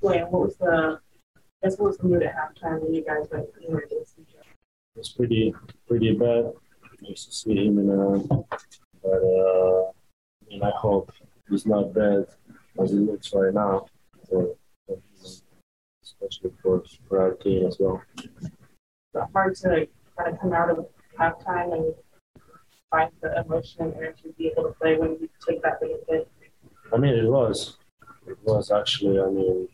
what was the, I guess what was the mood at halftime when you guys went in against each other? It was pretty, pretty bad just to see him in a, but uh, I mean, I hope he's not bad as he looks right now. So, especially for, for our team as well. It's hard to like, kind of come out of halftime and find the emotion and energy to be able to play when you take that big hit. I mean, it was. It was actually. I mean,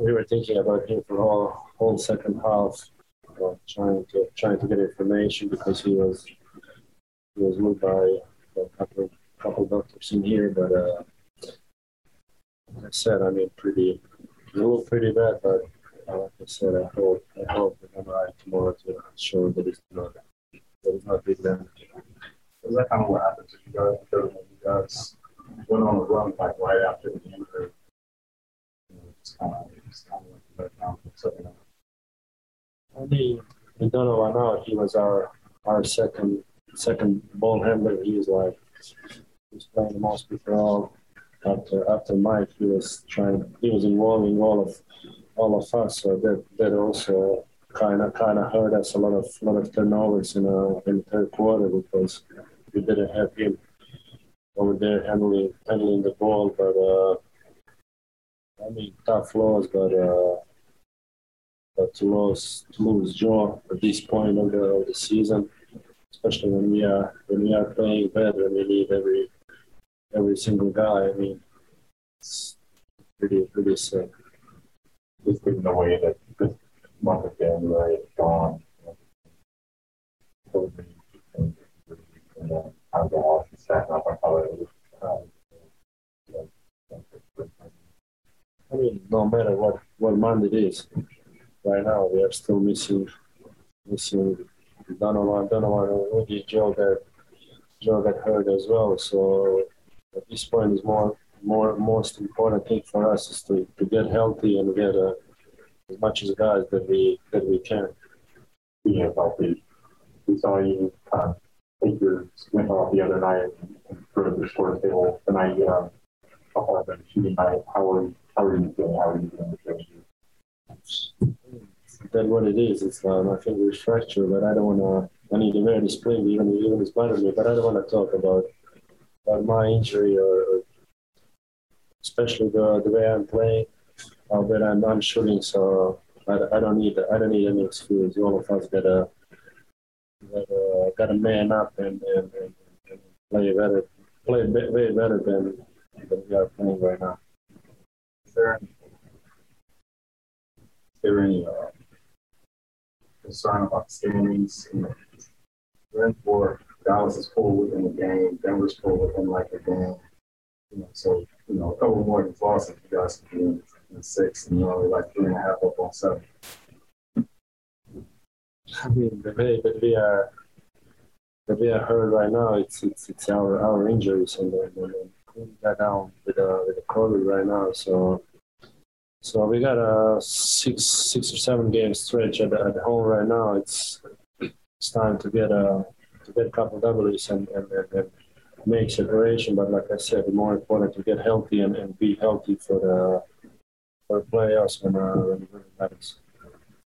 we were thinking about him for whole whole second half, uh, trying to trying to get information because he was he was moved by a couple couple doctors in here, but uh, like I said, I mean, pretty it looked pretty bad, but uh, like I said, I hope I hope the MRI tomorrow to show that it's not that it's not big damage. Is that kind of what happens if you guys when you guys went on a run like right after the injury? It's kind of it's kind of like a. I mean, we don't know right now. He was our our second second ball handler. He was like he was playing the most before all. After after Mike, he was trying. He was involving all of all of us. So that that also kind of kind of hurt us a lot of lot of turnovers in uh, in the third quarter because we didn't have him over there handling handling the ball. But uh, I mean, tough loss, but. Uh, but to lose to lose Joe at this point of the, of the season, especially when we are when we are playing better and we need every every single guy. I mean, it's pretty pretty sad. Just given the way that this month of January is gone. And was. I mean, no matter what what month it is, right now we are still missing missing Donovan, Donovan, Rudy, Joe that Joe got hurt as well. So at this point, is more more most important thing for us is to, to get healthy and get uh, as much as guys that we that we can. Being healthy, we saw you of take your sprint off the other night and throw the score table the night you had a couple of them shooting night. How are you, how are you feeling? How are you the? That's what it is. It's uh, my finger is fractured, but I don't want to. I need to wear the spring, even even it's bothering me. But I don't want to talk about about my injury or, or especially the the way I'm playing, uh, but I'm I'm shooting, so I, I don't need I don't need any excuse. All of us gotta gotta, man up and, and, and, play better, play way better than than we are playing right now. There any, is there any uh, concern about standings? You for Dallas is full within the game, Denver's full within like a game. You know, so you know, a couple more than lost if you guys can be in, in six, and you know, like three and a half up on seven. I mean, the way that we are that we are hurt right now, it's it's it's our our injuries and and we got down with uh with the COVID right now, so. So we got a six six or seven game stretch at, at home right now. It's it's time to get a to get a couple W's and, and, and, and make separation. But like I said, the more important to get healthy and, and be healthy for the for the playoffs when uh, when it matters.